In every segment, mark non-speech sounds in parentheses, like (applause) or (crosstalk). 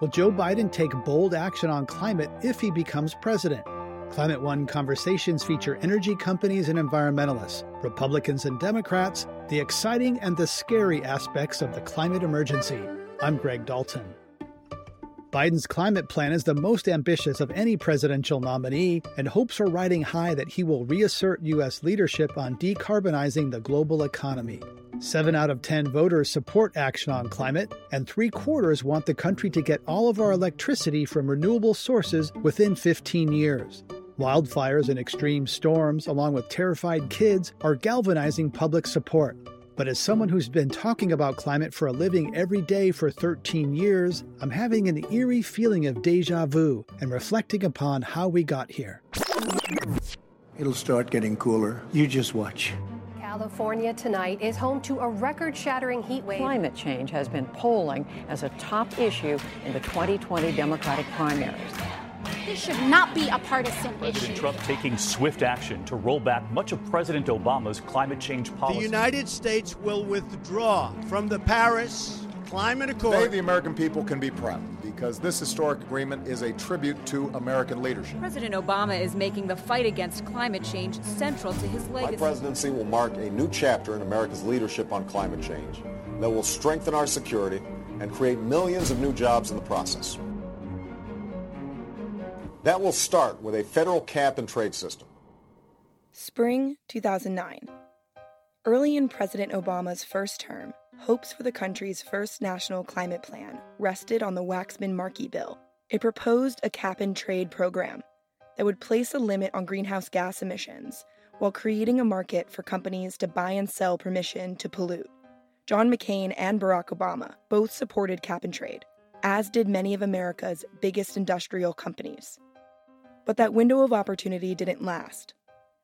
Will Joe Biden take bold action on climate if he becomes president? Climate One conversations feature energy companies and environmentalists, Republicans and Democrats, the exciting and the scary aspects of the climate emergency. I'm Greg Dalton. Biden's climate plan is the most ambitious of any presidential nominee, and hopes are riding high that he will reassert U.S. leadership on decarbonizing the global economy. Seven out of 10 voters support action on climate, and three quarters want the country to get all of our electricity from renewable sources within 15 years. Wildfires and extreme storms, along with terrified kids, are galvanizing public support. But as someone who's been talking about climate for a living every day for 13 years, I'm having an eerie feeling of deja vu and reflecting upon how we got here. It'll start getting cooler. You just watch. California tonight is home to a record shattering heat wave. Climate change has been polling as a top issue in the 2020 Democratic primaries. This should not be a partisan President issue. Trump taking swift action to roll back much of President Obama's climate change policy. The United States will withdraw from the Paris Climate Accord. Today, the American people can be proud because this historic agreement is a tribute to American leadership. President Obama is making the fight against climate change central to his legacy. My presidency will mark a new chapter in America's leadership on climate change that will strengthen our security and create millions of new jobs in the process. That will start with a federal cap and trade system. Spring 2009. Early in President Obama's first term, hopes for the country's first national climate plan rested on the Waxman Markey bill. It proposed a cap and trade program that would place a limit on greenhouse gas emissions while creating a market for companies to buy and sell permission to pollute. John McCain and Barack Obama both supported cap and trade, as did many of America's biggest industrial companies. But that window of opportunity didn't last.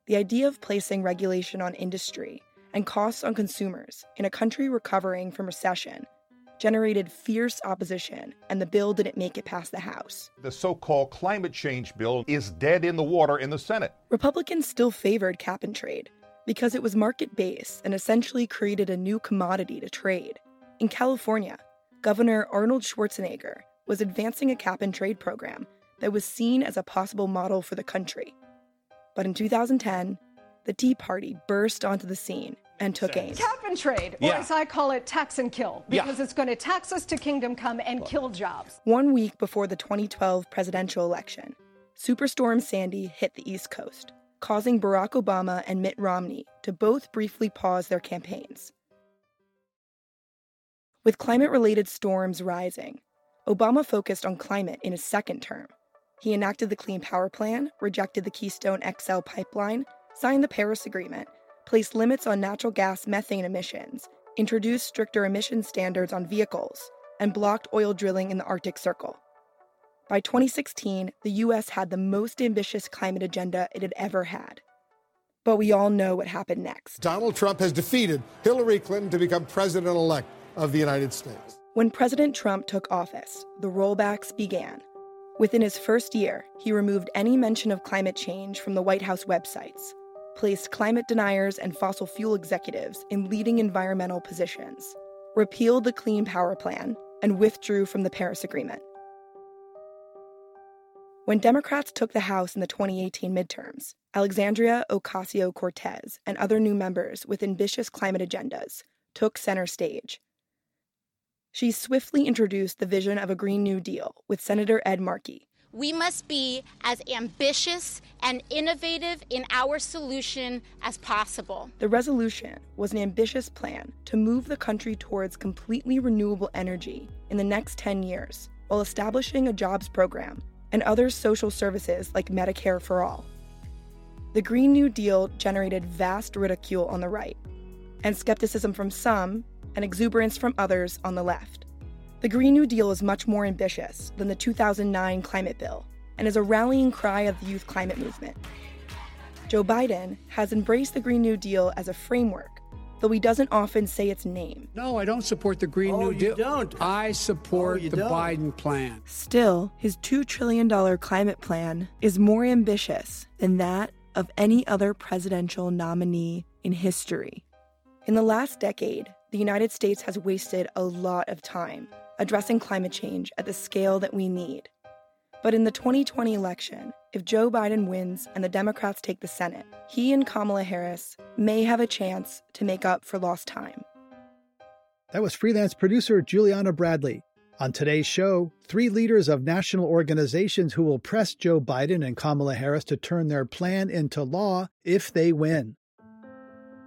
The idea of placing regulation on industry and costs on consumers in a country recovering from recession generated fierce opposition, and the bill didn't make it past the House. The so called climate change bill is dead in the water in the Senate. Republicans still favored cap and trade because it was market based and essentially created a new commodity to trade. In California, Governor Arnold Schwarzenegger was advancing a cap and trade program that was seen as a possible model for the country. But in 2010, the Tea Party burst onto the scene and took aim. Cap and trade, or as I call it, tax and kill, Yeah. because it's going to tax us to kingdom come and kill jobs. One week before the 2012 presidential election, Superstorm Sandy hit the East Coast, causing Barack Obama and Mitt Romney to both briefly pause their campaigns. With climate related storms rising, Obama focused on climate in his second term. He enacted the Clean Power Plan, rejected the Keystone XL pipeline, signed the Paris Agreement, placed limits on natural gas methane emissions, introduced stricter emission standards on vehicles, and blocked oil drilling in the Arctic Circle. By 2016, the US had the most ambitious climate agenda it had ever had. But we all know what happened next. Donald Trump has defeated Hillary Clinton to become president elect of the United States. When President Trump took office, the rollbacks began. Within his first year, he removed any mention of climate change from the White House websites, placed climate deniers and fossil fuel executives in leading environmental positions, repealed the Clean Power Plan, and withdrew from the Paris Agreement. When Democrats took the House in the 2018 midterms, Alexandria Ocasio Cortez and other new members with ambitious climate agendas took center stage. She swiftly introduced the vision of a Green New Deal with Senator Ed Markey. We must be as ambitious and innovative in our solution as possible. The resolution was an ambitious plan to move the country towards completely renewable energy in the next 10 years while establishing a jobs program and other social services like Medicare for All. The Green New Deal generated vast ridicule on the right and skepticism from some and exuberance from others on the left. The Green New Deal is much more ambitious than the 2009 climate bill and is a rallying cry of the youth climate movement. Joe Biden has embraced the Green New Deal as a framework, though he doesn't often say its name. No, I don't support the Green Oh, New you Deal. don't? I support Oh, you the don't? Biden plan. Still, his $2 trillion climate plan is more ambitious than that of any other presidential nominee in history. In the last decade, the United States has wasted a lot of time addressing climate change at the scale that we need. But in the 2020 election, if Joe Biden wins and the Democrats take the Senate, he and Kamala Harris may have a chance to make up for lost time. That was freelance producer Juliana Bradley. On today's show, three leaders of national organizations who will press Joe Biden and Kamala Harris to turn their plan into law if they win.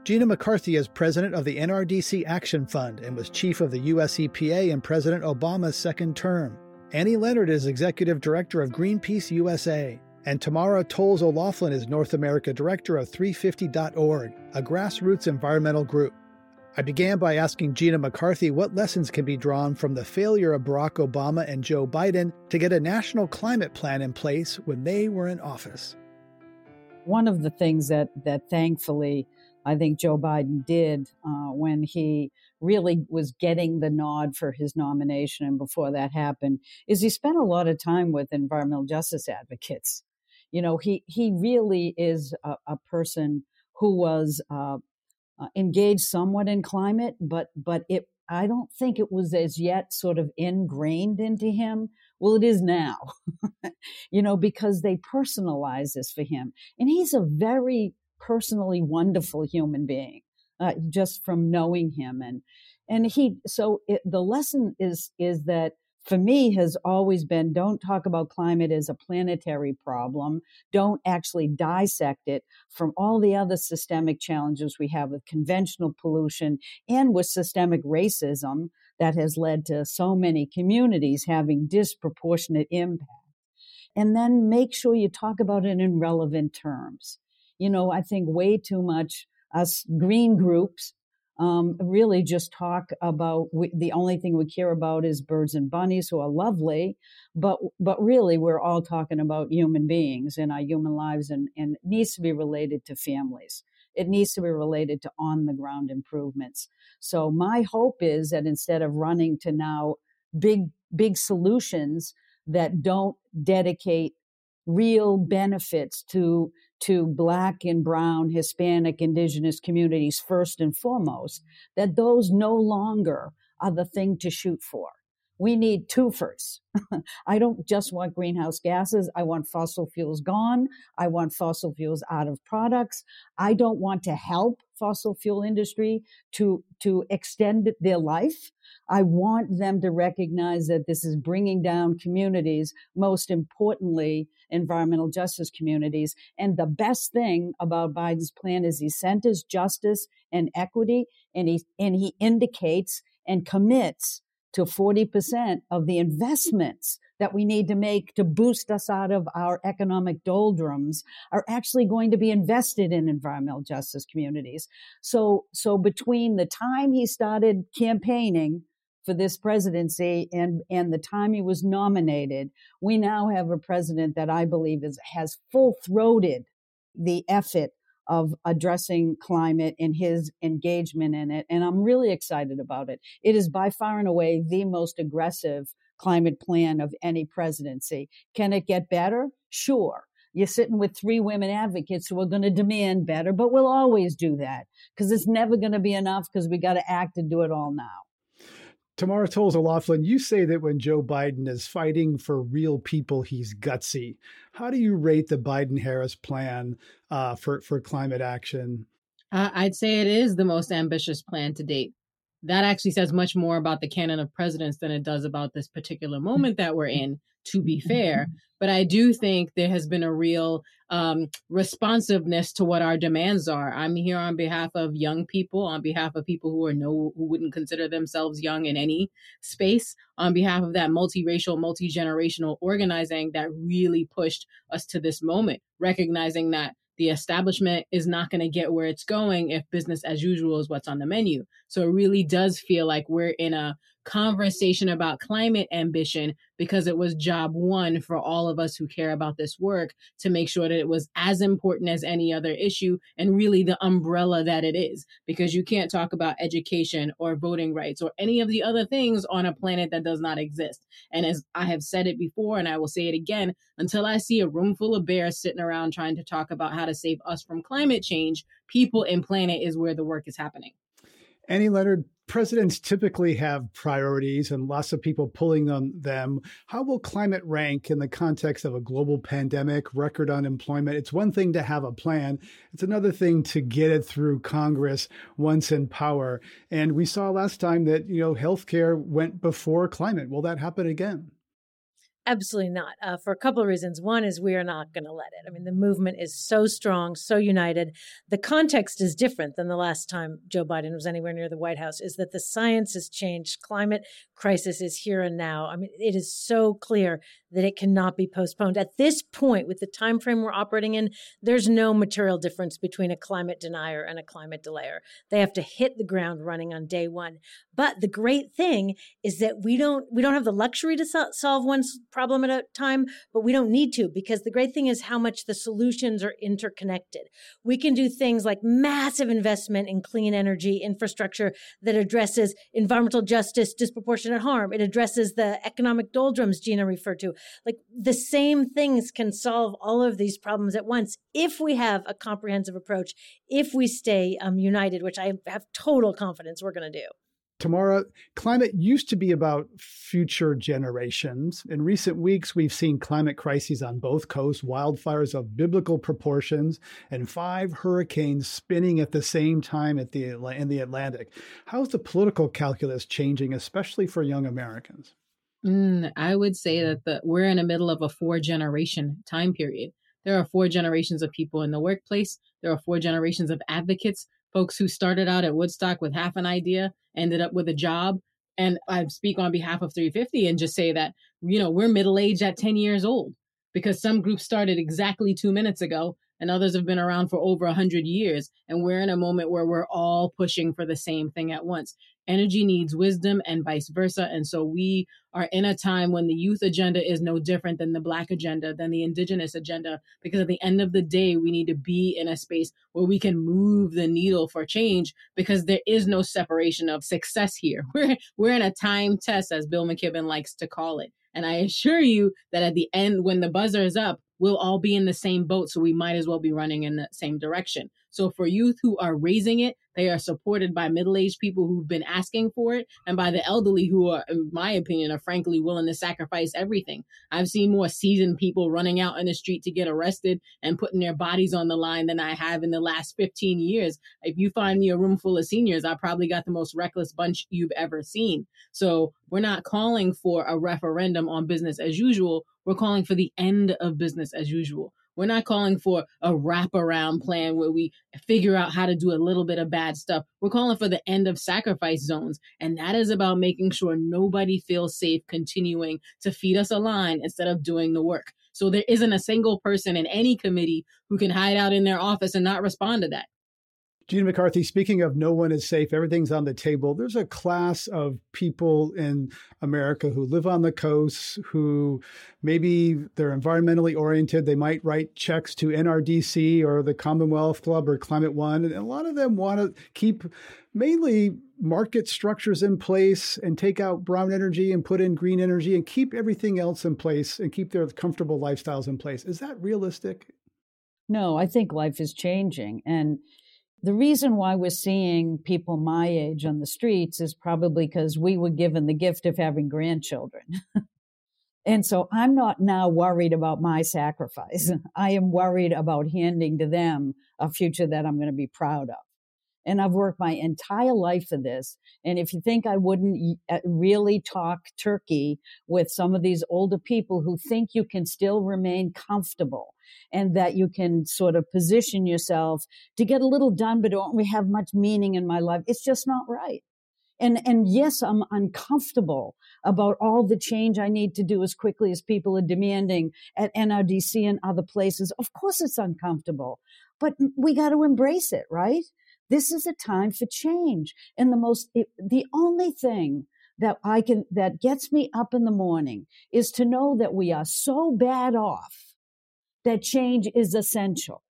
Gina McCarthy is president of the NRDC Action Fund and was chief of the US EPA in President Obama's second term. Annie Leonard is executive director of Greenpeace USA. And Tamara Toles O'Laughlin is North America director of 350.org, a grassroots environmental group. I began by asking Gina McCarthy what lessons can be drawn from the failure of Barack Obama and Joe Biden to get a national climate plan in place when they were in office. One of the things that, that thankfully I think Joe Biden did uh, when he really was getting the nod for his nomination. And before that happened, is he spent a lot of time with environmental justice advocates. You know, he he really is a, a person who was uh, uh, engaged somewhat in climate, but but it I don't think it was as yet sort of ingrained into him. Well, it is now, (laughs) you know, because they personalize this for him, and he's a very personally wonderful human being uh, just from knowing him. And and he so it, the lesson is is that for me has always been don't talk about climate as a planetary problem. Don't actually dissect it from all the other systemic challenges we have with conventional pollution and with systemic racism that has led to so many communities having disproportionate impact. And then make sure you talk about it in relevant terms you know, I think way too much us green groups um, really just talk about we, the only thing we care about is birds and bunnies who are lovely, but but really we're all talking about human beings and our human lives, and and it needs to be related to families. It needs to be related to on the ground improvements. So my hope is that instead of running to now big big solutions that don't dedicate real benefits to to black and brown hispanic indigenous communities first and foremost that those no longer are the thing to shoot for we need twofers. (laughs) I don't just want greenhouse gases. I want fossil fuels gone. I want fossil fuels out of products. I don't want to help fossil fuel industry to, to extend their life. I want them to recognize that this is bringing down communities, most importantly, environmental justice communities. And the best thing about Biden's plan is he centers justice and equity, and he, and he indicates and commits to 40% of the investments that we need to make to boost us out of our economic doldrums are actually going to be invested in environmental justice communities. So, so between the time he started campaigning for this presidency and, and the time he was nominated, we now have a president that I believe is, has full throated the effort of addressing climate and his engagement in it. And I'm really excited about it. It is by far and away the most aggressive climate plan of any presidency. Can it get better? Sure. You're sitting with three women advocates who are going to demand better, but we'll always do that because it's never going to be enough because we got to act and do it all now. Tamara Toles O'Laughlin, you say that when Joe Biden is fighting for real people, he's gutsy. How do you rate the Biden Harris plan uh, for, for climate action? Uh, I'd say it is the most ambitious plan to date. That actually says much more about the canon of presidents than it does about this particular moment that we're in, to be fair. But I do think there has been a real um, responsiveness to what our demands are. I'm here on behalf of young people, on behalf of people who are no who wouldn't consider themselves young in any space, on behalf of that multiracial, multi generational organizing that really pushed us to this moment, recognizing that the establishment is not going to get where it's going if business as usual is what's on the menu. So it really does feel like we're in a conversation about climate ambition because it was job one for all of us who care about this work to make sure that it was as important as any other issue and really the umbrella that it is. Because you can't talk about education or voting rights or any of the other things on a planet that does not exist. And as I have said it before, and I will say it again, until I see a room full of bears sitting around trying to talk about how to save us from climate change, people and planet is where the work is happening. Annie Leonard, presidents typically have priorities and lots of people pulling on them. How will climate rank in the context of a global pandemic, record unemployment? It's one thing to have a plan, it's another thing to get it through Congress once in power. And we saw last time that, you know, healthcare went before climate. Will that happen again? Absolutely not. Uh, for a couple of reasons. One is we are not going to let it. I mean, the movement is so strong, so united. The context is different than the last time Joe Biden was anywhere near the White House. Is that the science has changed? Climate crisis is here and now. I mean, it is so clear that it cannot be postponed. At this point, with the time frame we're operating in, there's no material difference between a climate denier and a climate delayer. They have to hit the ground running on day one. But the great thing is that we don't we don't have the luxury to so- solve one problem at a time, but we don't need to because the great thing is how much the solutions are interconnected. We can do things like massive investment in clean energy infrastructure that addresses environmental justice, disproportionate harm. It addresses the economic doldrums Gina referred to. Like the same things can solve all of these problems at once if we have a comprehensive approach, if we stay um, united, which I have total confidence we're going to do. Tamara, climate used to be about future generations. In recent weeks, we've seen climate crises on both coasts, wildfires of biblical proportions, and five hurricanes spinning at the same time at the, in the Atlantic. How's the political calculus changing, especially for young Americans? Mm, I would say that the, we're in the middle of a four generation time period. There are four generations of people in the workplace. There are four generations of advocates, folks who started out at Woodstock with half an idea, ended up with a job. And I speak on behalf of 350 and just say that, you know, we're middle aged at 10 years old because some groups started exactly two minutes ago and others have been around for over 100 years. And we're in a moment where we're all pushing for the same thing at once. Energy needs wisdom and vice versa. And so we are in a time when the youth agenda is no different than the Black agenda, than the Indigenous agenda, because at the end of the day, we need to be in a space where we can move the needle for change because there is no separation of success here. (laughs) We're, we're in a time test, as Bill McKibben likes to call it. And I assure you that at the end, when the buzzer is up, we'll all be in the same boat. So we might as well be running in the same direction. So for youth who are raising it, they are supported by middle-aged people who've been asking for it and by the elderly who are, in my opinion, are frankly willing to sacrifice everything. I've seen more seasoned people running out in the street to get arrested and putting their bodies on the line than I have in the last 15 years. If you find me a room full of seniors, I probably got the most reckless bunch you've ever seen. So we're not calling for a referendum on business as usual. We're calling for the end of business as usual. We're not calling for a wraparound plan where we figure out how to do a little bit of bad stuff. We're calling for the end of sacrifice zones. And that is about making sure nobody feels safe continuing to feed us a line instead of doing the work. So there isn't a single person in any committee who can hide out in their office and not respond to that. Gina McCarthy, speaking of no one is safe, everything's on the table. There's a class of people in America who live on the coasts, who maybe they're environmentally oriented. They might write checks to NRDC or the Commonwealth Club or Climate One. And a lot of them want to keep mainly market structures in place and take out brown energy and put in green energy and keep everything else in place and keep their comfortable lifestyles in place. Is that realistic? No, I think life is changing. And the reason why we're seeing people my age on the streets is probably because we were given the gift of having grandchildren. (laughs) and so I'm not now worried about my sacrifice. (laughs) I am worried about handing to them a future that I'm going to be proud of. And I've worked my entire life for this. And if you think I wouldn't uh, really talk turkey with some of these older people who think you can still remain comfortable and that you can sort of position yourself to get a little done, but don't we have much meaning in my life? It's just not right. And, and yes, I'm uncomfortable about all the change I need to do as quickly as people are demanding at NRDC and other places. Of course it's uncomfortable, but we got to embrace it, right? This is a time for change. And the most, the only thing that I can, that gets me up in the morning is to know that we are so bad off that change is essential.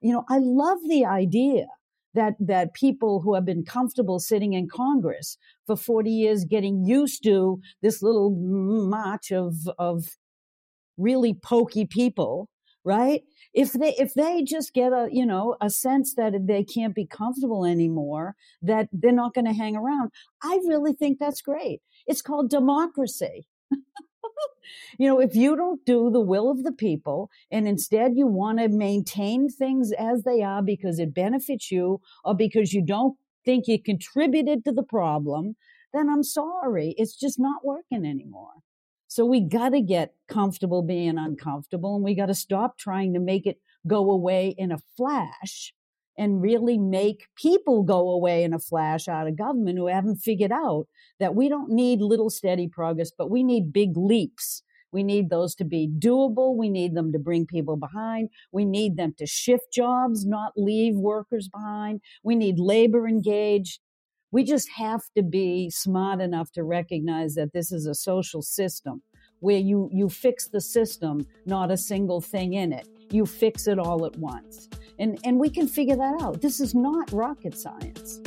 You know, I love the idea that, that people who have been comfortable sitting in Congress for 40 years getting used to this little march of, of really pokey people right? If they if they just get a you know a sense that they can't be comfortable anymore, that they're not going to hang around, I really think that's great. It's called democracy. (laughs) you know, if you don't do the will of the people and instead you want to maintain things as they are because it benefits you or because you don't think you contributed to the problem, then I'm sorry. It's just not working anymore. So we got to get comfortable being uncomfortable and we got to stop trying to make it go away in a flash and really make people go away in a flash out of government who haven't figured out that we don't need little steady progress, but we need big leaps. We need those to be doable. We need them to bring people behind. We need them to shift jobs, not leave workers behind. We need labor engaged. We just have to be smart enough to recognize that this is a social system where you, you fix the system, not a single thing in it. You fix it all at once. And, and we can figure that out. This is not rocket science.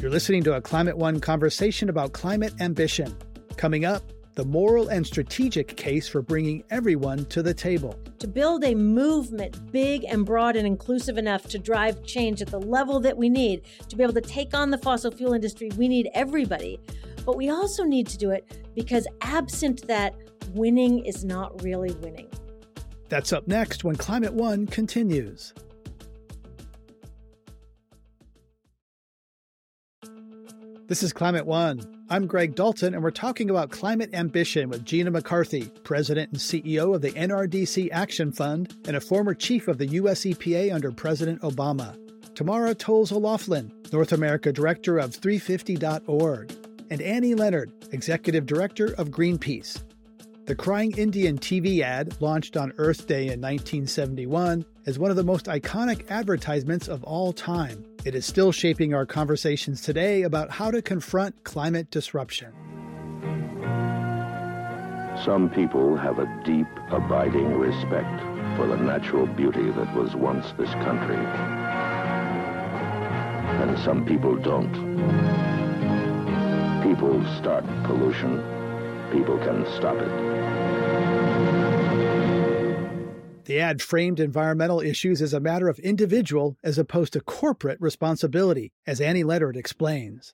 You're listening to a Climate One conversation about climate ambition. Coming up, the moral and strategic case for bringing everyone to the table. To build a movement big and broad and inclusive enough to drive change at the level that we need, to be able to take on the fossil fuel industry, we need everybody. But we also need to do it because absent that, winning is not really winning. That's up next when Climate One continues. This is Climate One. I'm Greg Dalton, and we're talking about climate ambition with Gina McCarthy, President and CEO of the NRDC Action Fund and a former chief of the US EPA under President Obama. Tamara Toles O'Laughlin, North America Director of 350.org, and Annie Leonard, Executive Director of Greenpeace. The Crying Indian TV ad, launched on Earth Day in 1971, is one of the most iconic advertisements of all time. It is still shaping our conversations today about how to confront climate disruption. Some people have a deep, abiding respect for the natural beauty that was once this country. And some people don't. People start pollution. People can stop it. The ad framed environmental issues as a matter of individual as opposed to corporate responsibility, as Annie Leonard explains.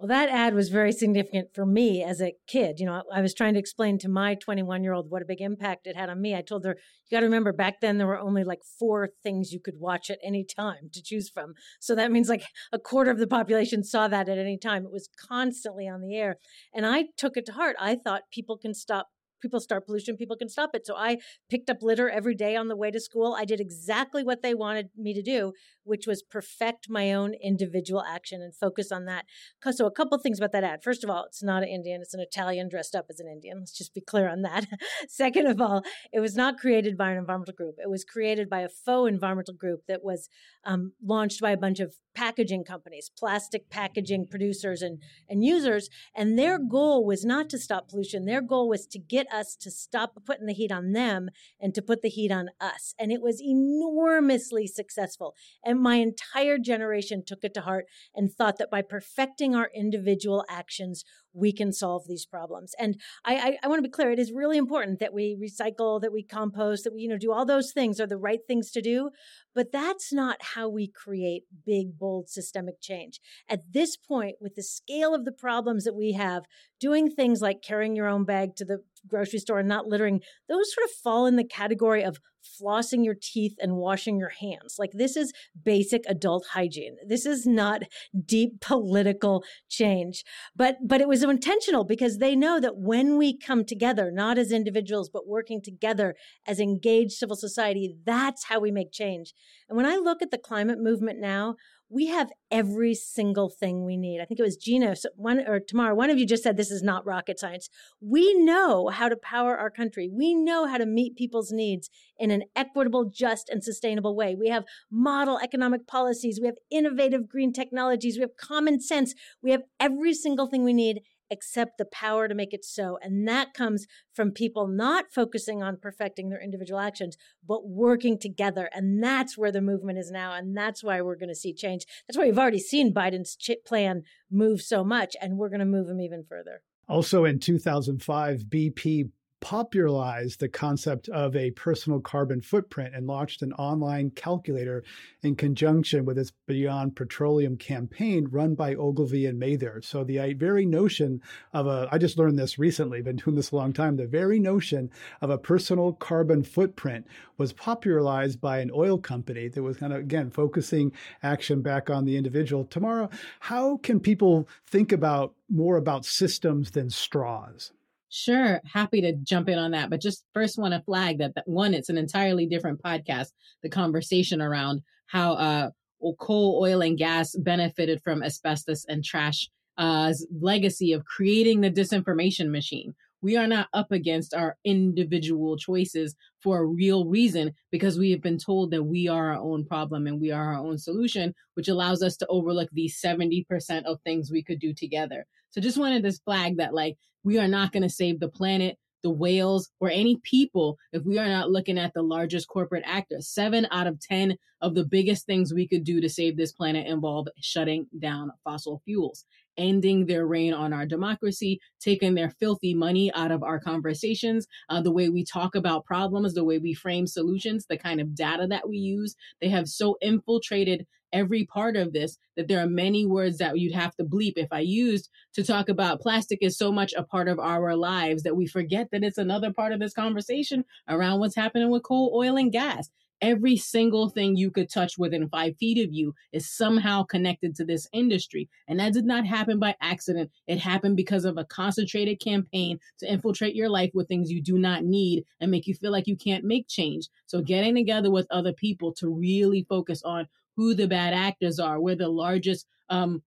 Well, that ad was very significant for me as a kid. You know, I was trying to explain to my 21 year old what a big impact it had on me. I told her, you got to remember back then there were only like four things you could watch at any time to choose from. So that means like a quarter of the population saw that at any time. It was constantly on the air. And I took it to heart. I thought people can stop people start pollution, people can stop it. So I picked up litter every day on the way to school. I did exactly what they wanted me to do, which was perfect my own individual action and focus on that. So a couple things about that ad. First of all, it's not an Indian, it's an Italian dressed up as an Indian. Let's just be clear on that. (laughs) Second of all, it was not created by an environmental group. It was created by a faux environmental group that was um, launched by a bunch of packaging companies, plastic packaging producers and, and users. And their goal was not to stop pollution. Their goal was to get us to stop putting the heat on them and to put the heat on us. And it was enormously successful. And my entire generation took it to heart and thought that by perfecting our individual actions, we can solve these problems. And I, I, I want to be clear, it is really important that we recycle, that we compost, that we, you know, do all those things are the right things to do. But that's not how we create big, bold systemic change. At this point, with the scale of the problems that we have, doing things like carrying your own bag to the grocery store and not littering, those sort of fall in the category of flossing your teeth and washing your hands. Like this is basic adult hygiene. This is not deep political change. But but it was intentional because they know that when we come together, not as individuals, but working together as engaged civil society, that's how we make change. And when I look at the climate movement now, we have every single thing we need. I think it was Gina one or Tamara. One of you just said this is not rocket science. We know how to power our country. We know how to meet people's needs in an equitable, just, and sustainable way. We have model economic policies. We have innovative green technologies. We have common sense. We have every single thing we need accept the power to make it so. And that comes from people not focusing on perfecting their individual actions, but working together. And that's where the movement is now. And that's why we're going to see change. That's why we've already seen Biden's plan move so much, and we're going to move him even further. Also in 2005, BP popularized the concept of a personal carbon footprint and launched an online calculator in conjunction with its Beyond Petroleum campaign run by Ogilvy and Mather. So the uh, very notion of a, I just learned this recently, been doing this a long time, the very notion of a personal carbon footprint was popularized by an oil company that was kind of, again, focusing action back on the individual. Tamara, how can people think about more about systems than straws? Sure, happy to jump in on that. But just first want to flag that, that one, it's an entirely different podcast. The conversation around how uh, coal, oil, and gas benefited from asbestos and trash uh, legacy of creating the disinformation machine. We are not up against our individual choices for a real reason because we have been told that we are our own problem and we are our own solution, which allows us to overlook the 70% of things we could do together. So just wanted to flag that, like, we are not going to save the planet, the whales, or any people if we are not looking at the largest corporate actors. Seven out of 10 of the biggest things we could do to save this planet involve shutting down fossil fuels ending their reign on our democracy, taking their filthy money out of our conversations, uh, the way we talk about problems, the way we frame solutions, the kind of data that we use. They have so infiltrated every part of this that there are many words that you'd have to bleep if I used to talk about plastic is so much a part of our lives that we forget that it's another part of this conversation around what's happening with coal, oil, and gas. Every single thing you could touch within five feet of you is somehow connected to this industry. And that did not happen by accident. It happened because of a concentrated campaign to infiltrate your life with things you do not need and make you feel like you can't make change. So, getting together with other people to really focus on who the bad actors are, where the largest um,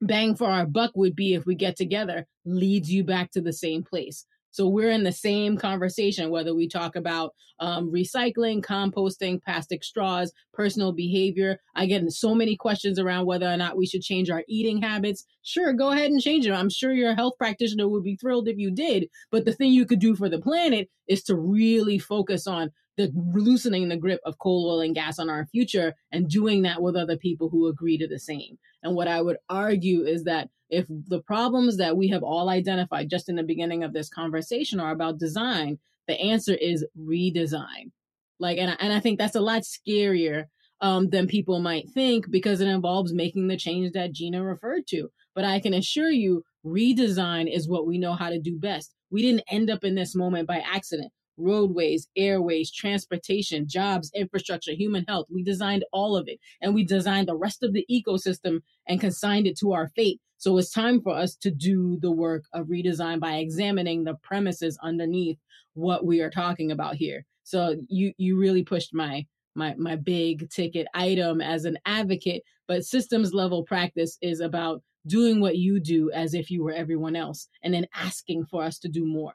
bang for our buck would be if we get together, leads you back to the same place. So we're in the same conversation, whether we talk about um, recycling, composting, plastic straws, personal behavior. I get so many questions around whether or not we should change our eating habits. Sure, go ahead and change them. I'm sure your health practitioner would be thrilled if you did. But the thing you could do for the planet is to really focus on the loosening the grip of coal, oil, and gas on our future and doing that with other people who agree to the same. And what I would argue is that if the problems that we have all identified just in the beginning of this conversation are about design, the answer is redesign. Like, and I, and I think that's a lot scarier um, than people might think because it involves making the change that Gina referred to. But I can assure you, redesign is what we know how to do best. We didn't end up in this moment by accident roadways, airways, transportation, jobs, infrastructure, human health. We designed all of it and we designed the rest of the ecosystem and consigned it to our fate. So it's time for us to do the work of redesign by examining the premises underneath what we are talking about here. So you you really pushed my my my big ticket item as an advocate, but systems level practice is about doing what you do as if you were everyone else and then asking for us to do more.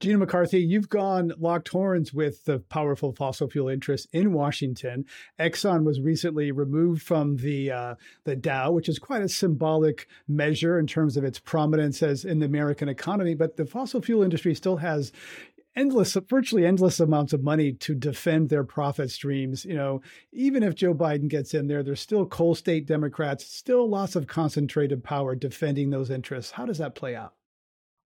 Gina McCarthy, you've gone locked horns with the powerful fossil fuel interests in Washington. Exxon was recently removed from the uh, the Dow, which is quite a symbolic measure in terms of its prominence as in the American economy. But the fossil fuel industry still has endless, virtually endless amounts of money to defend their profit streams. You know, even if Joe Biden gets in there, there's still coal state Democrats, still lots of concentrated power defending those interests. How does that play out?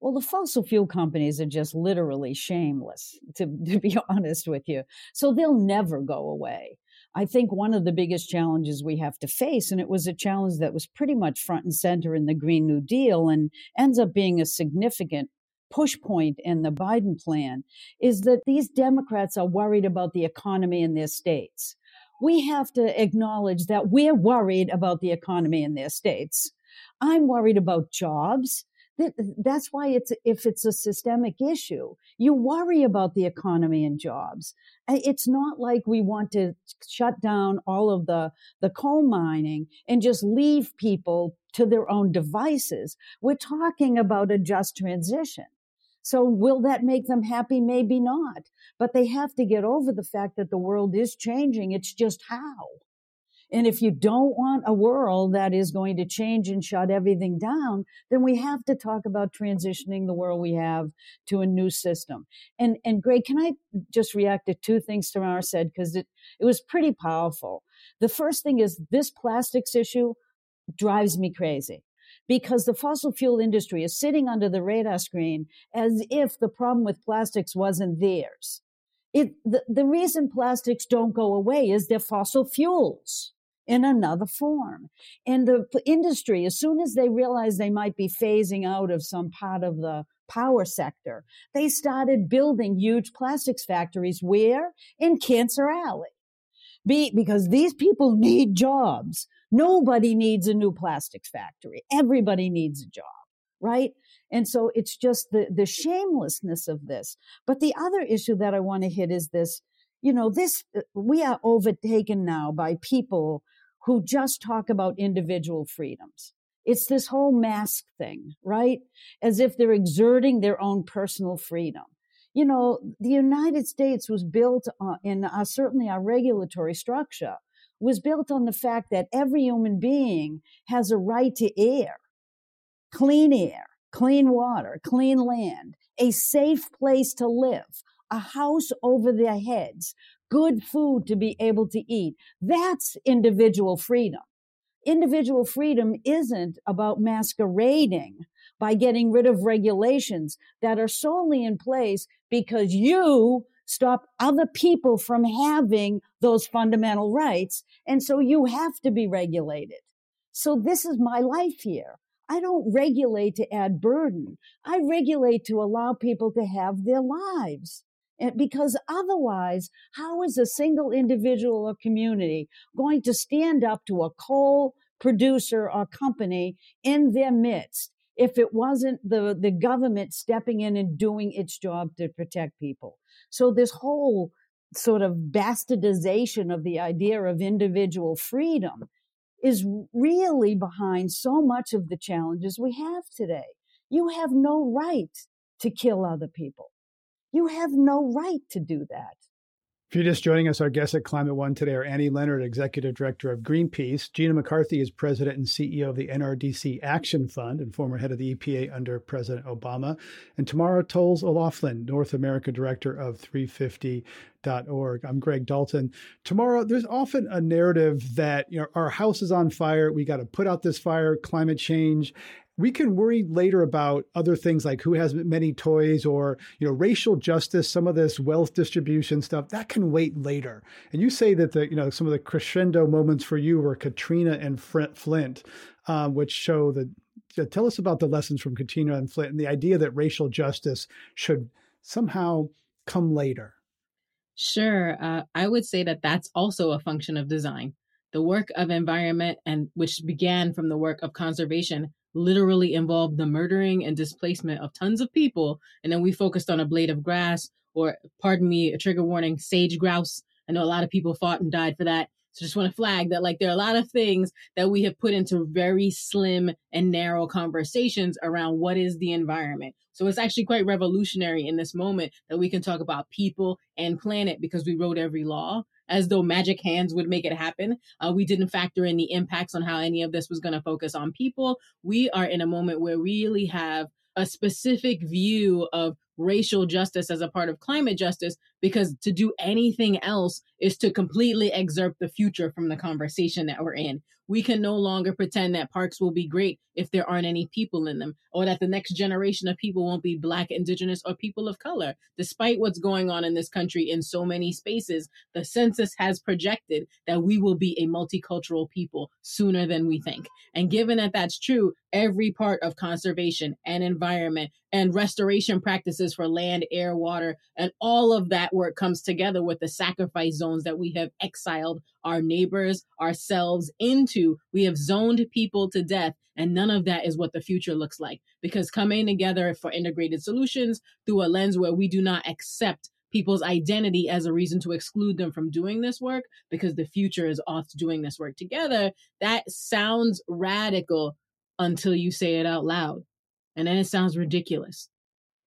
Well, the fossil fuel companies are just literally shameless, to, (laughs) to be honest with you. So they'll never go away. I think one of the biggest challenges we have to face, and it was a challenge that was pretty much front and center in the Green New Deal and ends up being a significant push point in the Biden plan, is that these Democrats are worried about the economy in their states. We have to acknowledge that we're worried about the economy in their states. I'm worried about jobs that's why it's if it's a systemic issue you worry about the economy and jobs. It's not like we want to shut down all of the the coal mining and just leave people to their own devices. We're talking about a just transition. So will that make them happy? Maybe not. But they have to get over the fact that the world is changing. It's just how and if you don't want a world that is going to change and shut everything down, then we have to talk about transitioning the world we have to a new system. And and Greg, can I just react to two things Tamara said because it it was pretty powerful. The first thing is this plastics issue drives me crazy because the fossil fuel industry is sitting under the radar screen as if the problem with plastics wasn't theirs. It, the, the reason plastics don't go away is they're fossil fuels in another form. And the industry, as soon as they realized they might be phasing out of some part of the power sector, they started building huge plastics factories where? In Cancer Alley. Be, because these people need jobs. Nobody needs a new plastics factory. Everybody needs a job, right? And so it's just the, the shamelessness of this. But the other issue that I want to hit is this, you know, this, uh, we are overtaken now by people who just talk about individual freedoms. It's this whole mask thing, right? As if they're exerting their own personal freedom. You know, the United States was built on, in uh, certainly our regulatory structure was built on the fact that every human being has a right to air, clean air, clean water, clean land, a safe place to live, a house over their heads, good food to be able to eat. That's individual freedom. Individual freedom isn't about masquerading by getting rid of regulations that are solely in place because you stop other people from having those fundamental rights. And so you have to be regulated. So this is my life here. I don't regulate to add burden. I regulate to allow people to have their lives. And because otherwise, how is a single individual or community going to stand up to a coal producer or company in their midst if it wasn't the, the government stepping in and doing its job to protect people? So this whole sort of bastardization of the idea of individual freedom is really behind so much of the challenges we have today. You have no right to kill other people. You have no right to do that. If you're just joining us, our guests at Climate One today are Annie Leonard, Executive Director of Greenpeace. Gina McCarthy is President and CEO of the NRDC Action Fund and former head of the EPA under President Obama. And Tamara Toles O'Laughlin, North America Director of 350.org. I'm Greg Dalton. Tamara, there's often a narrative that you know our house is on fire. We got to put out this fire, climate change we can worry later about other things like who has many toys or you know racial justice some of this wealth distribution stuff that can wait later. And you say that the you know some of the crescendo moments for you were katrina and flint um, which show that tell us about the lessons from katrina and flint and the idea that racial justice should somehow come later. Sure. Uh, i would say that that's also a function of design. The work of environment and which began from the work of conservation literally involved the murdering and displacement of tons of people. And then we focused on a blade of grass, or pardon me, a trigger warning, sage grouse. I know a lot of people fought and died for that. So just want to flag that like there are a lot of things that we have put into very slim and narrow conversations around what is the environment. So it's actually quite revolutionary in this moment that we can talk about people and planet because we wrote every law as though magic hands would make it happen. Uh, we didn't factor in the impacts on how any of this was going to focus on people. We are in a moment where we really have a specific view of racial justice as a part of climate justice because to do anything else is to completely excerpt the future from the conversation that we're in. We can no longer pretend that parks will be great if there aren't any people in them, or that the next generation of people won't be Black, Indigenous, or people of color. Despite what's going on in this country in so many spaces, the census has projected that we will be a multicultural people sooner than we think. And given that that's true, every part of conservation and environment and restoration practices for land, air, water, and all of that work comes together with the sacrifice zones that we have exiled our neighbors, ourselves into. We have zoned people to death, and none of that is what the future looks like. Because coming together for integrated solutions through a lens where we do not accept people's identity as a reason to exclude them from doing this work because the future is off doing this work together, that sounds radical until you say it out loud. And then it sounds ridiculous.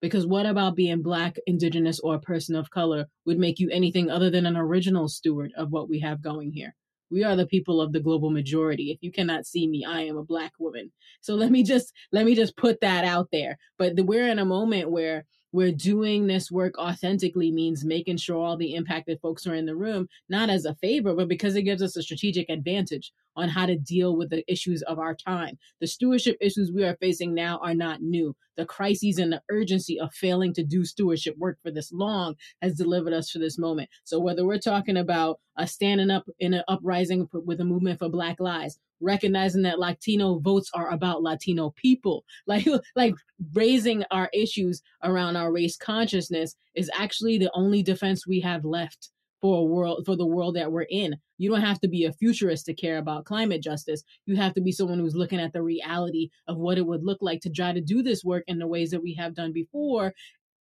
Because what about being Black, Indigenous, or a person of color would make you anything other than an original steward of what we have going here? We are the people of the global majority. If you cannot see me, I am a Black woman. So let me just let me just put that out there. But the, we're in a moment where where doing this work authentically means making sure all the impacted folks are in the room, not as a favor, but because it gives us a strategic advantage on how to deal with the issues of our time. The stewardship issues we are facing now are not new. The crises and the urgency of failing to do stewardship work for this long has delivered us to this moment. So whether we're talking about a standing up in an uprising with a movement for Black Lives, recognizing that Latino votes are about Latino people, (laughs) like like raising our issues around our race consciousness is actually the only defense we have left for a world for the world that we're in. You don't have to be a futurist to care about climate justice. You have to be someone who's looking at the reality of what it would look like to try to do this work in the ways that we have done before.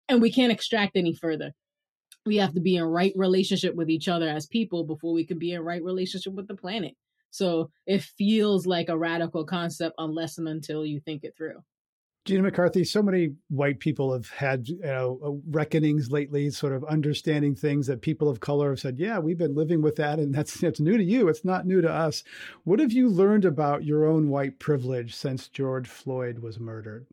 And we can't extract any further. We have to be in right relationship with each other as people before we can be in right relationship with the planet. So it feels like a radical concept unless and until you think it through. Gina McCarthy, so many white people have had you know uh, reckonings lately, sort of understanding things that people of color have said, "Yeah, we've been living with that, and that's it's new to you. It's not new to us." What have you learned about your own white privilege since George Floyd was murdered?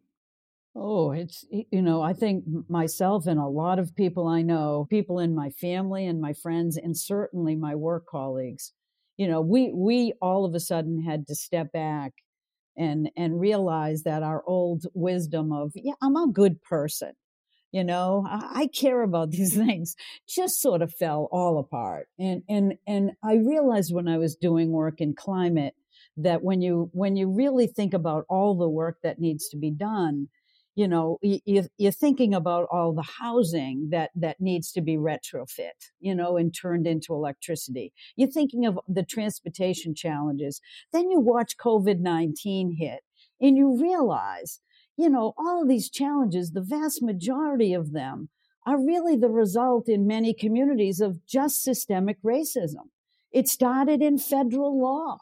Oh, it's, you know, I think myself and a lot of people I know, people in my family and my friends, and certainly my work colleagues, you know, we, we all of a sudden had to step back and and realize that our old wisdom of yeah i'm a good person you know? I, I, care about (laughs) these things just sort of fell all apart. And and and i realized when i was doing work in climate that when you when you really think about all the work that needs to be done you know you're thinking about all the housing that that needs to be retrofit you know and turned into electricity. You're thinking of the transportation challenges. Then you watch covid-19 hit and you realize you know all of these challenges the vast majority of them are really the result in many communities of just systemic racism. It started in federal law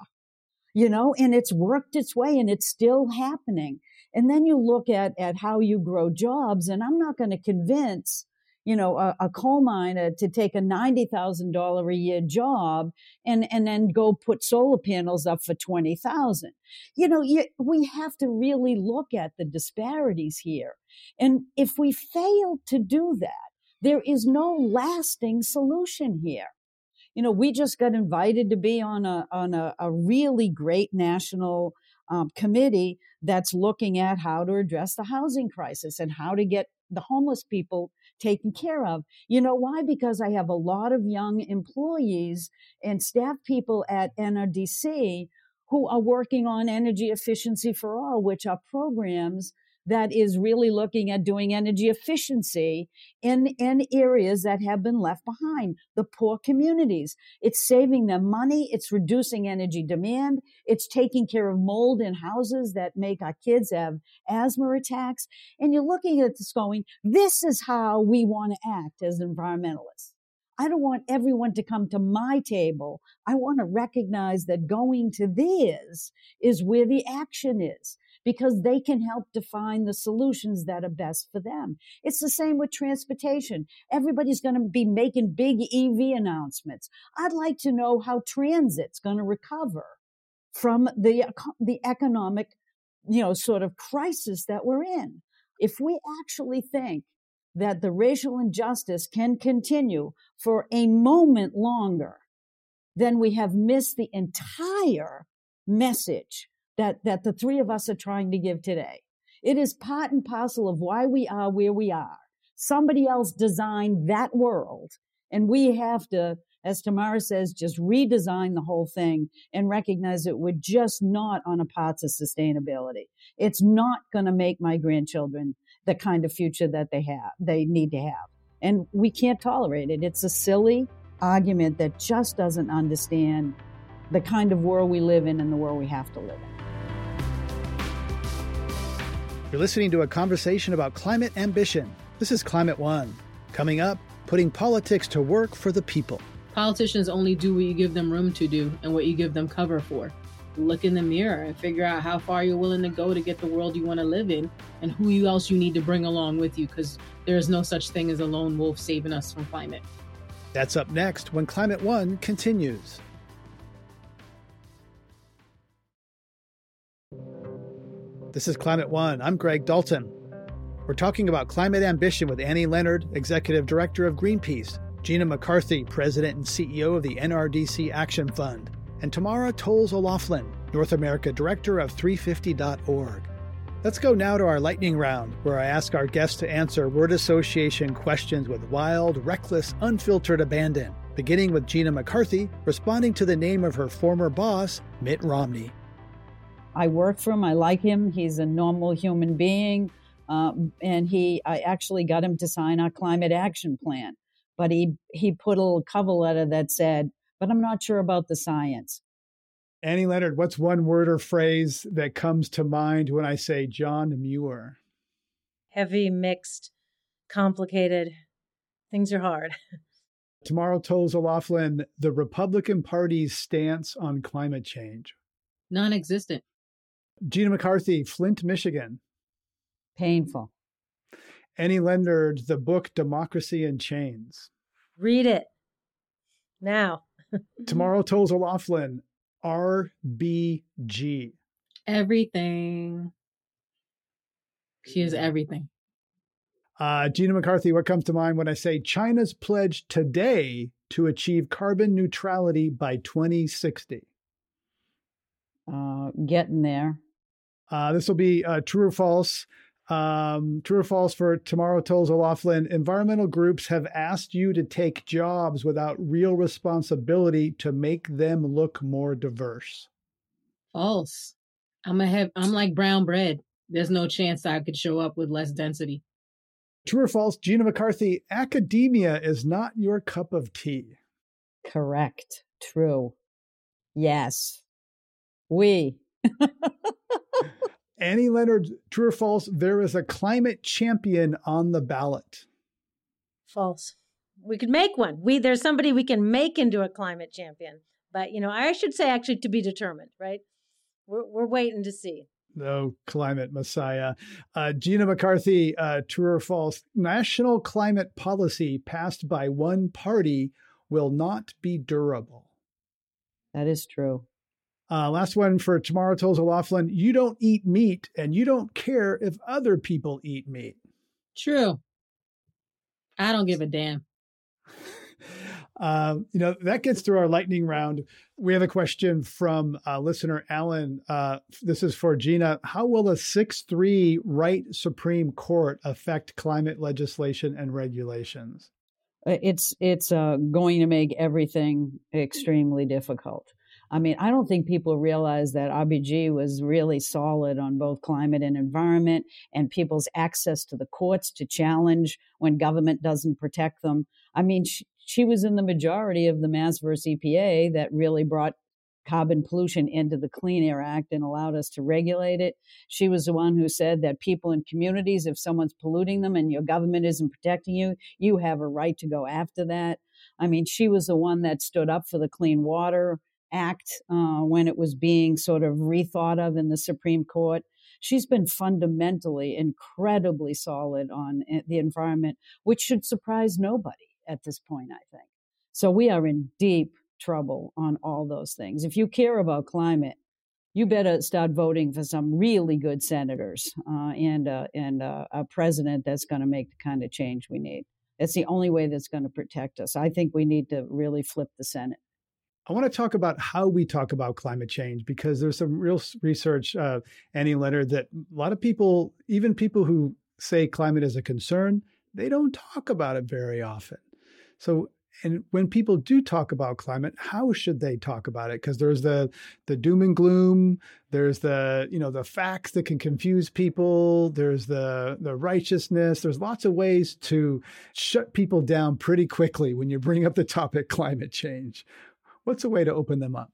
you know and it's worked its way and it's still happening and then you look at, at how you grow jobs. And I'm not going to convince, you know, a, a coal miner to take a $90,000 a year job and, and then go put solar panels up for 20,000. You know, you, we have to really look at the disparities here. And if we fail to do that, there is no lasting solution here you know, we just got invited to be on a on a, a really great national um, committee that's looking at how to address the housing crisis and how to get the homeless people taken care of. You know why? Because I have a lot of young employees and staff people at NRDC who are working on energy efficiency for all, which are programs that is really looking at doing energy efficiency in, in areas that have been left behind, the poor communities. It's saving them money. It's reducing energy demand. It's taking care of mold in houses that make our kids have asthma attacks. And you're looking at this going, this is how we want to act as environmentalists. I don't want everyone to come to my table. I want to recognize that going to theirs is where the action is because they can help define the solutions that are best for them. It's the same with transportation. Everybody's going to be making big EV announcements. I'd like to know how transit's going to recover from the, the economic, you know, sort of crisis that we're in. If we actually think that the racial injustice can continue for a moment longer, then we have missed the entire message that, that the three of us are trying to give today. It is part and parcel of why we are where we are. Somebody else designed that world and we have to, as Tamara says, just redesign the whole thing and recognize that we're just not on a path to sustainability. It's not going to make my grandchildren the kind of future that they have, they need to have. And we can't tolerate it. It's a silly argument that just doesn't understand the kind of world we live in and the world we have to live in. You're listening to a conversation about climate ambition. This is Climate One. Coming up, putting politics to work for the people. Politicians only do what you give them room to do and what you give them cover for. Look in the mirror and figure out how far you're willing to go to get the world you want to live in and who else you need to bring along with you because there is no such thing as a lone wolf saving us from climate. That's up next when Climate One continues. This is Climate One. I'm Greg Dalton. We're talking about climate ambition with Annie Leonard, Executive Director of Greenpeace, Gina McCarthy, President and CEO of the NRDC Action Fund, and Tamara Toles O'Laughlin, North America Director of 350.org. Let's go now to our lightning round, where I ask our guests to answer word association questions with wild, reckless, unfiltered abandon, beginning with Gina McCarthy responding to the name of her former boss, Mitt Romney. I work for him. I like him. He's a normal human being. Um, and he, I actually got him to sign our climate action plan. But he, he put a little cover letter that said, but I'm not sure about the science. Annie Leonard, what's one word or phrase that comes to mind when I say John Muir? Heavy, mixed, complicated. Things are hard. (laughs) Tamara Toles O'Laughlin, the Republican Party's stance on climate change. Non existent. Gina McCarthy, Flint, Michigan. Painful. Annie Leonard, the book Democracy in Chains. Read it now. (laughs) Tamara Toles O'Laughlin, RBG. Everything. She is everything. Uh, Gina McCarthy, what comes to mind when I say China's pledge today to achieve carbon neutrality by 2060? Uh, getting there. Uh, this will be uh, true or false. Um, true or false for Tamara Toles O'Laughlin. Environmental groups have asked you to take jobs without real responsibility to make them look more diverse. False. I'm a have, I'm like brown bread. There's no chance I could show up with less density. True or false, Gina McCarthy, academia is not your cup of tea. Correct. True. Yes. We. Annie Leonard, true or false, there is a climate champion on the ballot. False. We could make one. We there's somebody we can make into a climate champion. But you know, I should say actually to be determined, right? We're we're waiting to see. No climate messiah. Uh, Gina McCarthy, uh, true or false? National climate policy passed by one party will not be durable. That is true. Uh, last one for Tamara, Toles O'Laughlin. You don't eat meat and you don't care if other people eat meat. True. I don't give a damn. Uh, (laughs) you know, that gets through our lightning round. We have a question from uh, listener Alan. Uh, this is for Gina. How will a 6 3 right Supreme Court affect climate legislation and regulations? Uh, it's it's uh, going to make everything extremely difficult. I mean, I don't think people realize that RBG was really solid on both climate and environment and people's access to the courts to challenge when government doesn't protect them. I mean, she, she was in the majority of the Mass versus EPA that really brought carbon pollution into the Clean Air Act and allowed us to regulate it. She was the one who said that people in communities, if someone's polluting them and your government isn't protecting you, you have a right to go after that. I mean, she was the one that stood up for the Clean Water Act uh, when it was being sort of rethought of in the Supreme Court. She's been fundamentally incredibly solid on eh, the environment, which should surprise nobody at this point, I think. So we are in deep trouble on all those things. If you care about climate, you better start voting for some really good senators uh, and uh, and uh, a president that's going to make the kind of change we need. It's the only way that's going to protect us. I think we need to really flip the Senate. I want to talk about how we talk about climate change because there's some real research, uh, Annie Leonard, that a lot of people, even people who say climate is a concern, they don't talk about it very often. So, and when people do talk about climate, how should they talk about it? Because there's the the doom and gloom, there's the you know the facts that can confuse people, there's the the righteousness. There's lots of ways to shut people down pretty quickly when you bring up the topic (laughs) climate change. What's a way to open them up?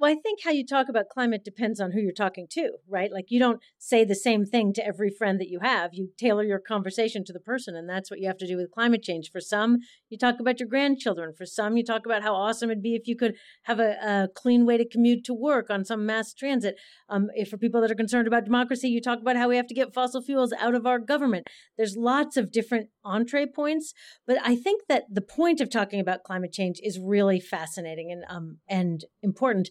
Well, I think how you talk about climate depends on who you're talking to, right? Like you don't say the same thing to every friend that you have. You tailor your conversation to the person, and that's what you have to do with climate change. For some, you talk about your grandchildren. For some, you talk about how awesome it'd be if you could have a, a clean way to commute to work on some mass transit. Um, if for people that are concerned about democracy, you talk about how we have to get fossil fuels out of our government. There's lots of different entree points, but I think that the point of talking about climate change is really fascinating and um, and important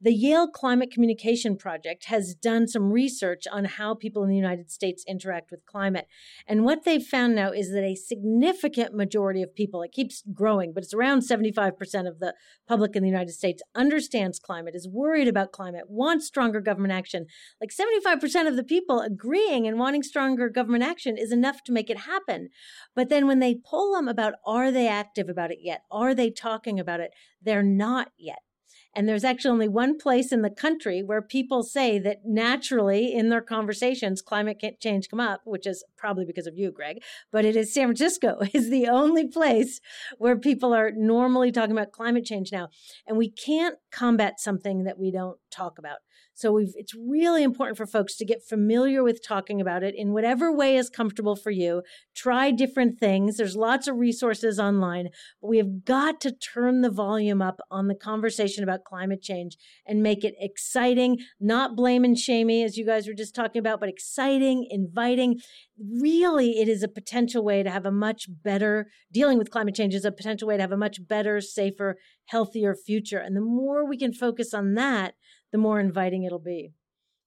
The Yale Climate Communication Project has done some research on how people in the United States interact with climate. And what they've found now is that a significant majority of people, it keeps growing, but it's around 75% of the public in the United States understands climate, is worried about climate, wants stronger government action. Like 75% of the people agreeing and wanting stronger government action is enough to make it happen. But then when they poll them about are they active about it yet? Are they talking about it? They're not yet. And there's actually only one place in the country where people say that naturally in their conversations, climate change come up, which is probably because of you, Greg, but it is San Francisco (laughs) is the only place where people are normally talking about climate change now. And we can't combat something that we don't talk about. So it's really important for folks to get familiar with talking about it in whatever way is comfortable for you. Try different things. There's lots of resources online, but we have got to turn the volume up on the conversation about climate change and make it exciting, not blame and shamey, as you guys were just talking about, but exciting, inviting. Really, it is a potential way to have a much better dealing with climate change is a potential way to have a much better, safer, healthier future. And the more we can focus on that, the more inviting it'll be.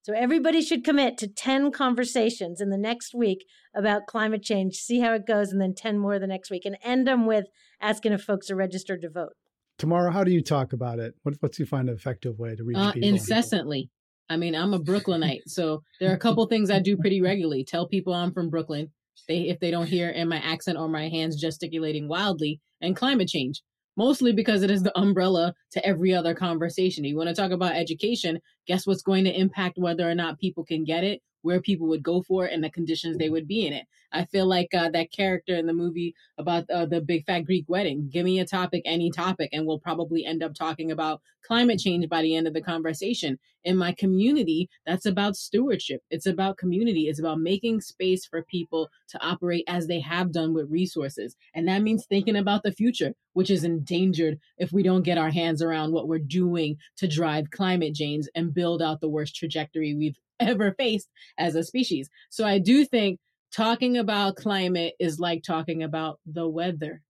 So everybody should commit to 10 conversations in the next week about climate change, see how it goes, and then 10 more the next week, and end them with asking if folks are registered to vote. Tamara, how do you talk about it? What, what's you find an effective way to reach uh, people? Incessantly. I mean, I'm a Brooklynite, so there are a couple things I do pretty regularly. Tell people I'm from Brooklyn. They, if they don't hear in my accent or my hands gesticulating wildly, and climate change mostly because it is the umbrella to every other conversation. You want to talk about education, guess what's going to impact whether or not people can get it? Where people would go for it and the conditions they would be in it. I feel like uh, that character in the movie about uh, the big fat Greek wedding. Give me a topic, any topic, and we'll probably end up talking about climate change by the end of the conversation. In my community, that's about stewardship. It's about community. It's about making space for people to operate as they have done with resources. And that means thinking about the future, which is endangered if we don't get our hands around what we're doing to drive climate change and build out the worst trajectory we've ever faced as a species. So I do think talking about climate is like talking about the weather,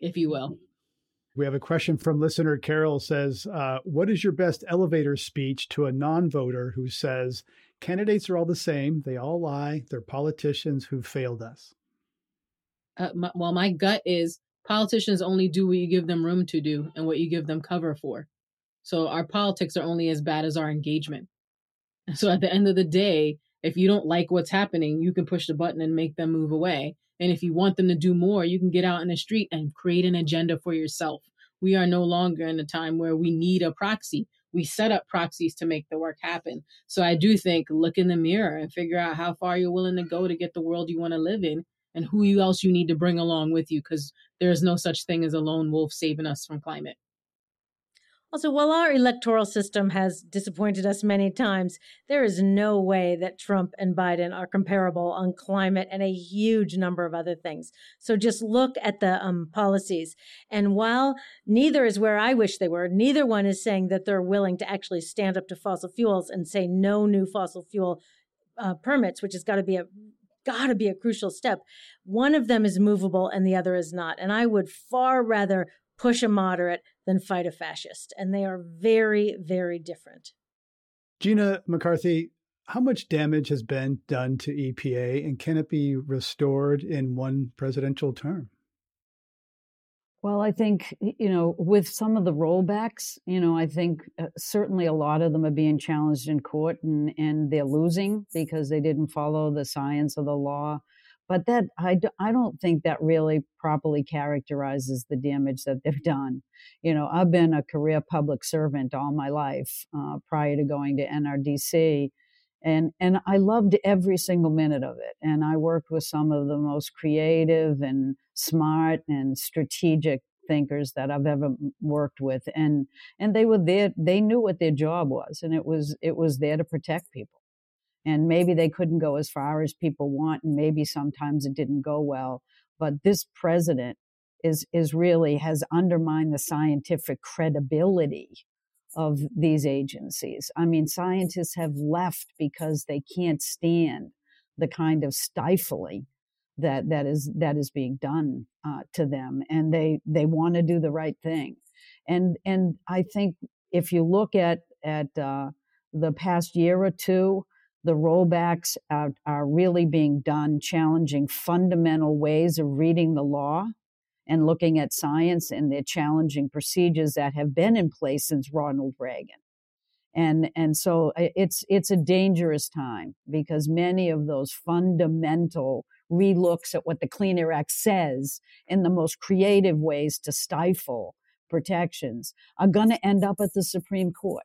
if you will. We have a question from listener Carol says, uh, "What is your best elevator speech to a non-voter who says candidates are all the same? They all lie. They're politicians who failed us." Uh, my, well, my gut is politicians only do what you give them room to do and what you give them cover for. So our politics are only as bad as our engagement. So at the end of the day, if you don't like what's happening, you can push the button and make them move away. And if you want them to do more, you can get out in the street and create an agenda for yourself. We are no longer in a time where we need a proxy. We set up proxies to make the work happen. So I do think look in the mirror and figure out how far you're willing to go to get the world you want to live in and who else you need to bring along with you because there's no such thing as a lone wolf saving us from climate. Also, while our electoral system has disappointed us many times, there is no way that Trump and Biden are comparable on climate and a huge number of other things. So just look at the um, policies. And while neither is where I wish they were, neither one is saying that they're willing to actually stand up to fossil fuels and say no new fossil fuel uh, permits, which has got to be a got to be a crucial step. One of them is movable and the other is not. And I would far rather push a moderate than fight a fascist. And they are very, very different. Gina McCarthy, how much damage has been done to EPA and can it be restored in one presidential term? Well, I think, you know, with some of the rollbacks, you know, I think uh, certainly a lot of them are being challenged in court and, and they're losing because they didn't follow the science of the law. But that I, I don't think that really properly characterizes the damage that they've (laughs) done. You know i've been a career public servant all my life uh, prior to going to nrdc and and i loved every single minute of it and i worked with some of the most creative and smart and strategic thinkers that I've ever worked with and and they were there they knew what their job was and it was it was there to protect people. And maybe they couldn't go as far as people want and maybe sometimes it didn't go well but this president is is really has undermined the scientific credibility of these agencies. I mean scientists have left because they can't stand the kind of stifling that that is that is being done uh, to them and they they want to do the right thing. And and i think if you look at at uh, the past year or two, the rollbacks are, are really being done challenging fundamental ways of reading the law and looking at science and the challenging procedures that have been in place since Ronald Reagan. And, and so uh, it's, it's a dangerous time because many of those fundamental relooks at what the Clean Air Act says in the most creative ways to stifle protections are going to end up at the Supreme Court.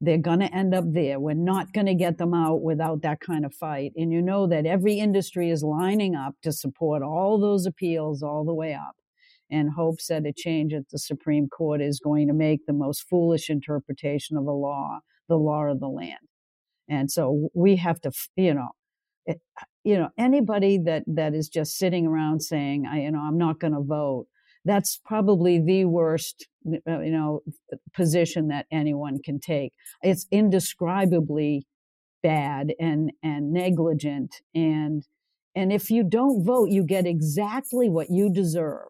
They're going to end up there. We're not going to get them out without that kind of fight. And you know that every industry is lining up to support all those appeals all the way up and hopes that a change at the Supreme Court is going to make the most foolish interpretation of a law the law of the land. And so we have to, you know, it, you know, anybody that that is just sitting around saying, I, you know, I'm not going to vote that's probably the worst uh, you know position that anyone can take it's indescribably bad and and negligent and and if you don't vote you get exactly what you deserve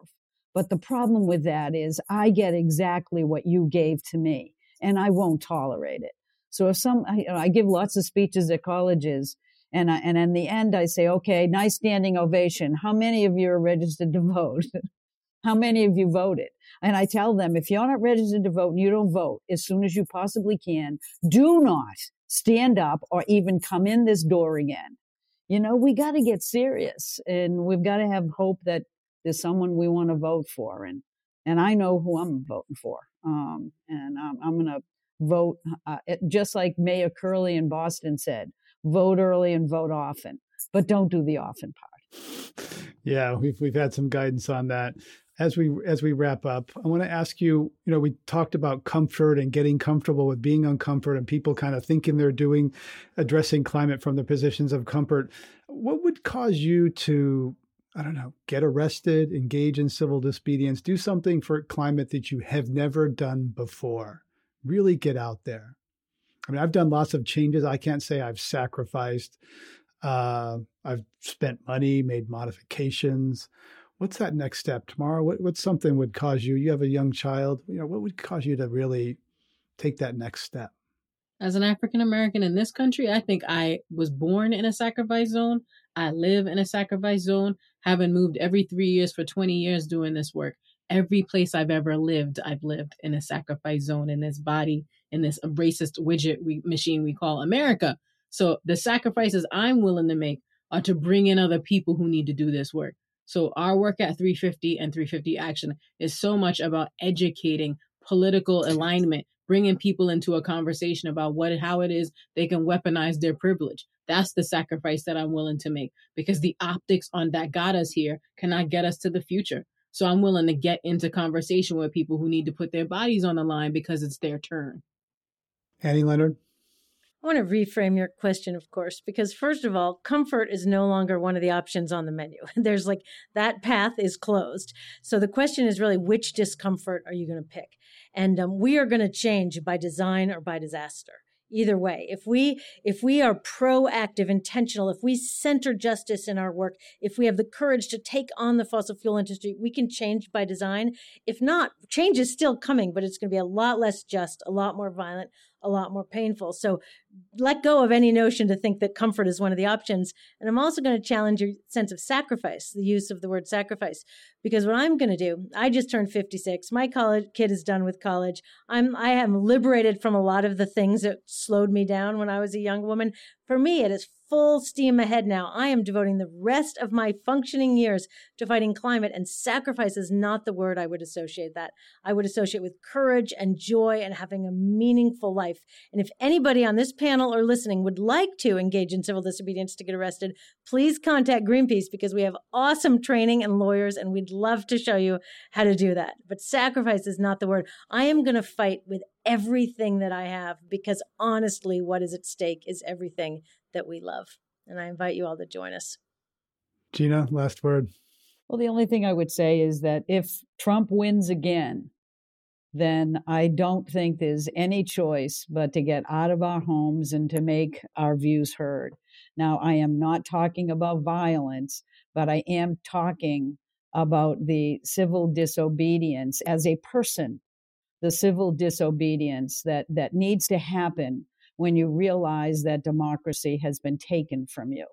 but the problem with that is i get exactly what you gave to me and i won't tolerate it so if some I, I give lots of speeches at colleges and I, and in the end I say, okay, nice standing ovation. How many of you are registered to (laughs) vote? How many of you voted? And I tell them, if you're not registered to vote and you don't vote as soon as you possibly can, do not stand up or even come in this door again. You know, we got to get serious and we've got to have hope that there's someone we want to vote for. And, and I know who I'm voting for. Um, and um, I'm going to vote, uh, just like Mayor Curley in Boston said, vote early and vote often, but don't do the often part. Yeah, we've we've had some guidance on that as we as we wrap up, I want to ask you, you know, we talked about comfort and getting comfortable with being uncomfort and people kind of thinking they're doing addressing climate from the positions of comfort. What would cause you to I don't know, get arrested, engage in civil disobedience, do something for climate that you have never done before? Really get out there. I mean, I've done lots of changes. I can't say I've sacrificed. Uh, I've spent money, made modifications what's that next step Tamara? What what's something would cause you? You have a young child. You know, what would cause you to really take that next step? As an African American in this country, I think I was born in a sacrifice zone. I live in a sacrifice zone, having moved every three years for 20 years doing this work. Every place I've ever lived, I've lived in a sacrifice zone in this body, in this racist widget we, machine we call America. So the sacrifices I'm willing to make are to bring in other people who need to do this work. So our work at 350 and 350 Action is so much about educating political alignment, bringing people into a conversation about what how it is they can weaponize their privilege. That's the sacrifice that I'm willing to make because the optics on that got us here cannot get us to the future. So I'm willing to get into conversation with people who need to put their bodies on the line because it's their turn. Annie Leonard. I want to reframe your question, of course, because first of all, comfort is no longer one of the options on the menu. (laughs) There's like that path is closed. So the question is really which discomfort are you going to pick? And um, we are going to change by design or by disaster either way if we if we are proactive intentional if we center justice in our work if we have the courage to take on the fossil fuel industry we can change by design if not change is still coming but it's going to be a lot less just a lot more violent a lot more painful. So let go of any notion to think that comfort is one of the options. And I'm also going to challenge your sense of sacrifice, the use of the word sacrifice, because what I'm going to do, I just turned 56. My college kid is done with college. I'm I am liberated from a lot of the things that slowed me down when I was a young woman. For me, it is full steam ahead now. I am devoting the rest of my functioning years to fighting climate, and sacrifice is not the word I would associate that. I would associate with courage and joy and having a meaningful life. And if anybody on this panel or listening would like to engage in civil disobedience to get arrested, please contact Greenpeace because we have awesome training and lawyers, and we'd love to show you how to do that. But sacrifice is not the word. I am going to fight with everything that I have because honestly, what is at stake is everything that we love. And I invite you all to join us. Gina, last word. Well, the only thing I would say is that if Trump wins again, then I don't think there's any choice but to get out of our homes and to make our views heard. Now, I am not talking about violence, but I am talking about the civil disobedience as a person the civil disobedience that, that needs to happen when you realize that democracy has been taken from you.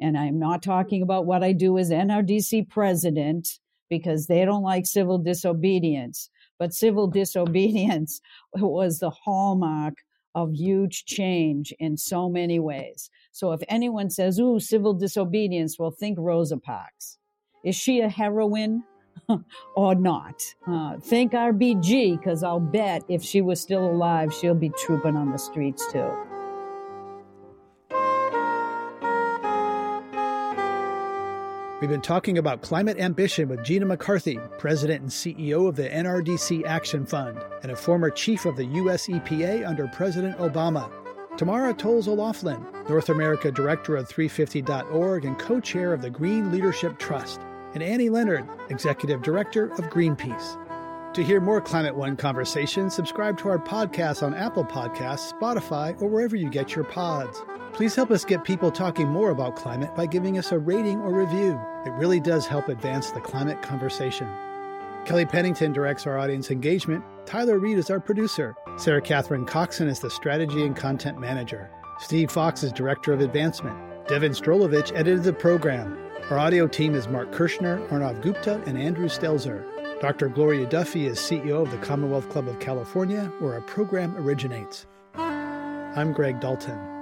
And I'm not talking about what I do as NRDC president because they don't like civil disobedience. But civil disobedience was the hallmark of huge change in so many ways. So if anyone says, ooh, civil disobedience, well, think Rosa Parks. Is she a heroine (laughs) or not? Uh, think RBG, because I'll bet if she was still alive, she'll be trooping on the streets too. We've been talking about climate ambition with Gina McCarthy, President and CEO of the NRDC Action Fund, and a former chief of the U.S. EPA under President Obama. Tamara Toles O'Laughlin, North America Director of 350.org and co chair of the Green Leadership Trust, and Annie Leonard, Executive Director of Greenpeace. To hear more Climate One conversations, subscribe to our podcast on Apple Podcasts, Spotify, or wherever you get your pods. Please help us get people talking more about climate by giving us a rating or review. It really does help advance the climate conversation. Kelly Pennington directs our audience engagement. Tyler Reed is our producer. Sarah Catherine Coxon is the strategy and content manager. Steve Fox is director of advancement. Devin Strolovich edited the program. Our audio team is Mark Kirschner, Arnav Gupta, and Andrew Stelzer. Dr. Gloria Duffy is CEO of the Commonwealth Club of California, where our program originates. I'm Greg Dalton.